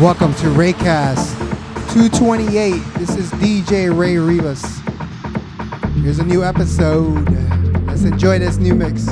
Welcome to ReyCast 228. This is DJ Rey Rivas. Here's a new episode. Let's enjoy this new mix.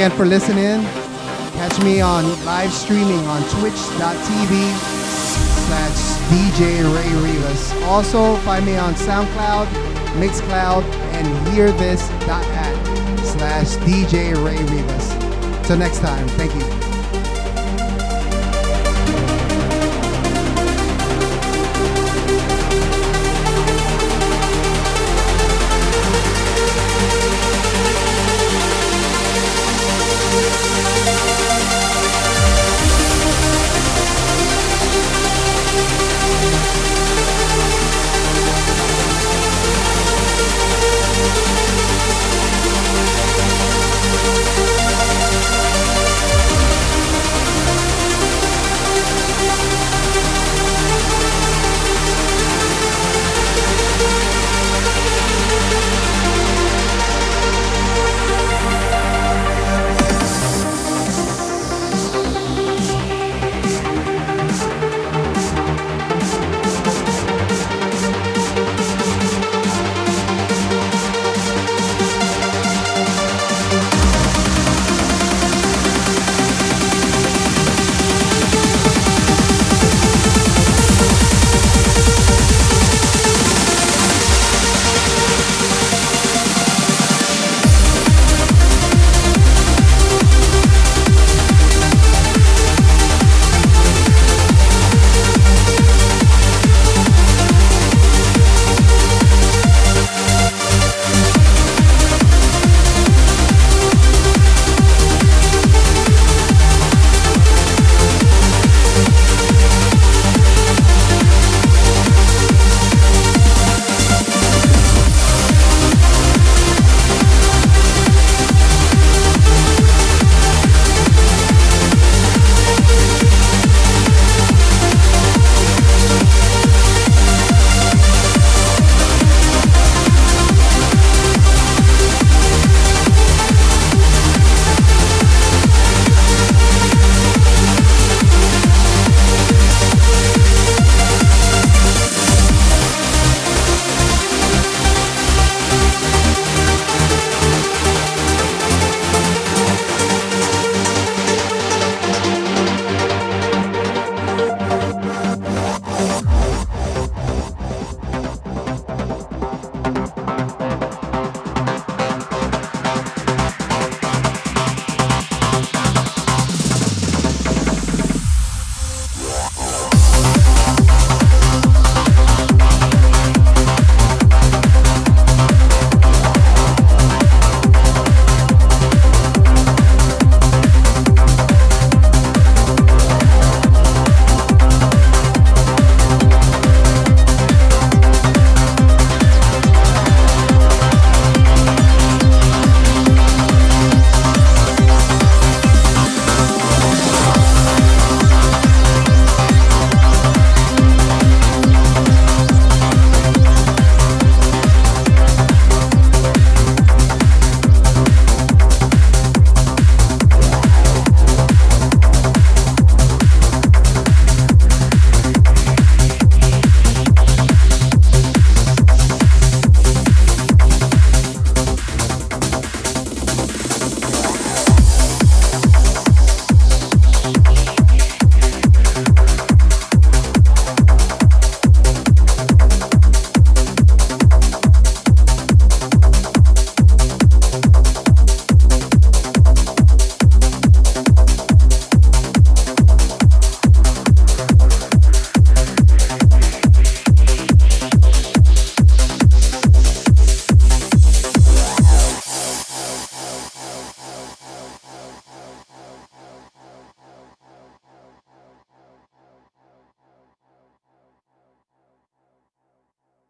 Again for listening. Catch me on live streaming on twitch.tv slash DJ Rey Rivas. Also, find me on SoundCloud, Mixcloud, and hearthis.at slash DJ Rey Rivas. Till next time, thank you.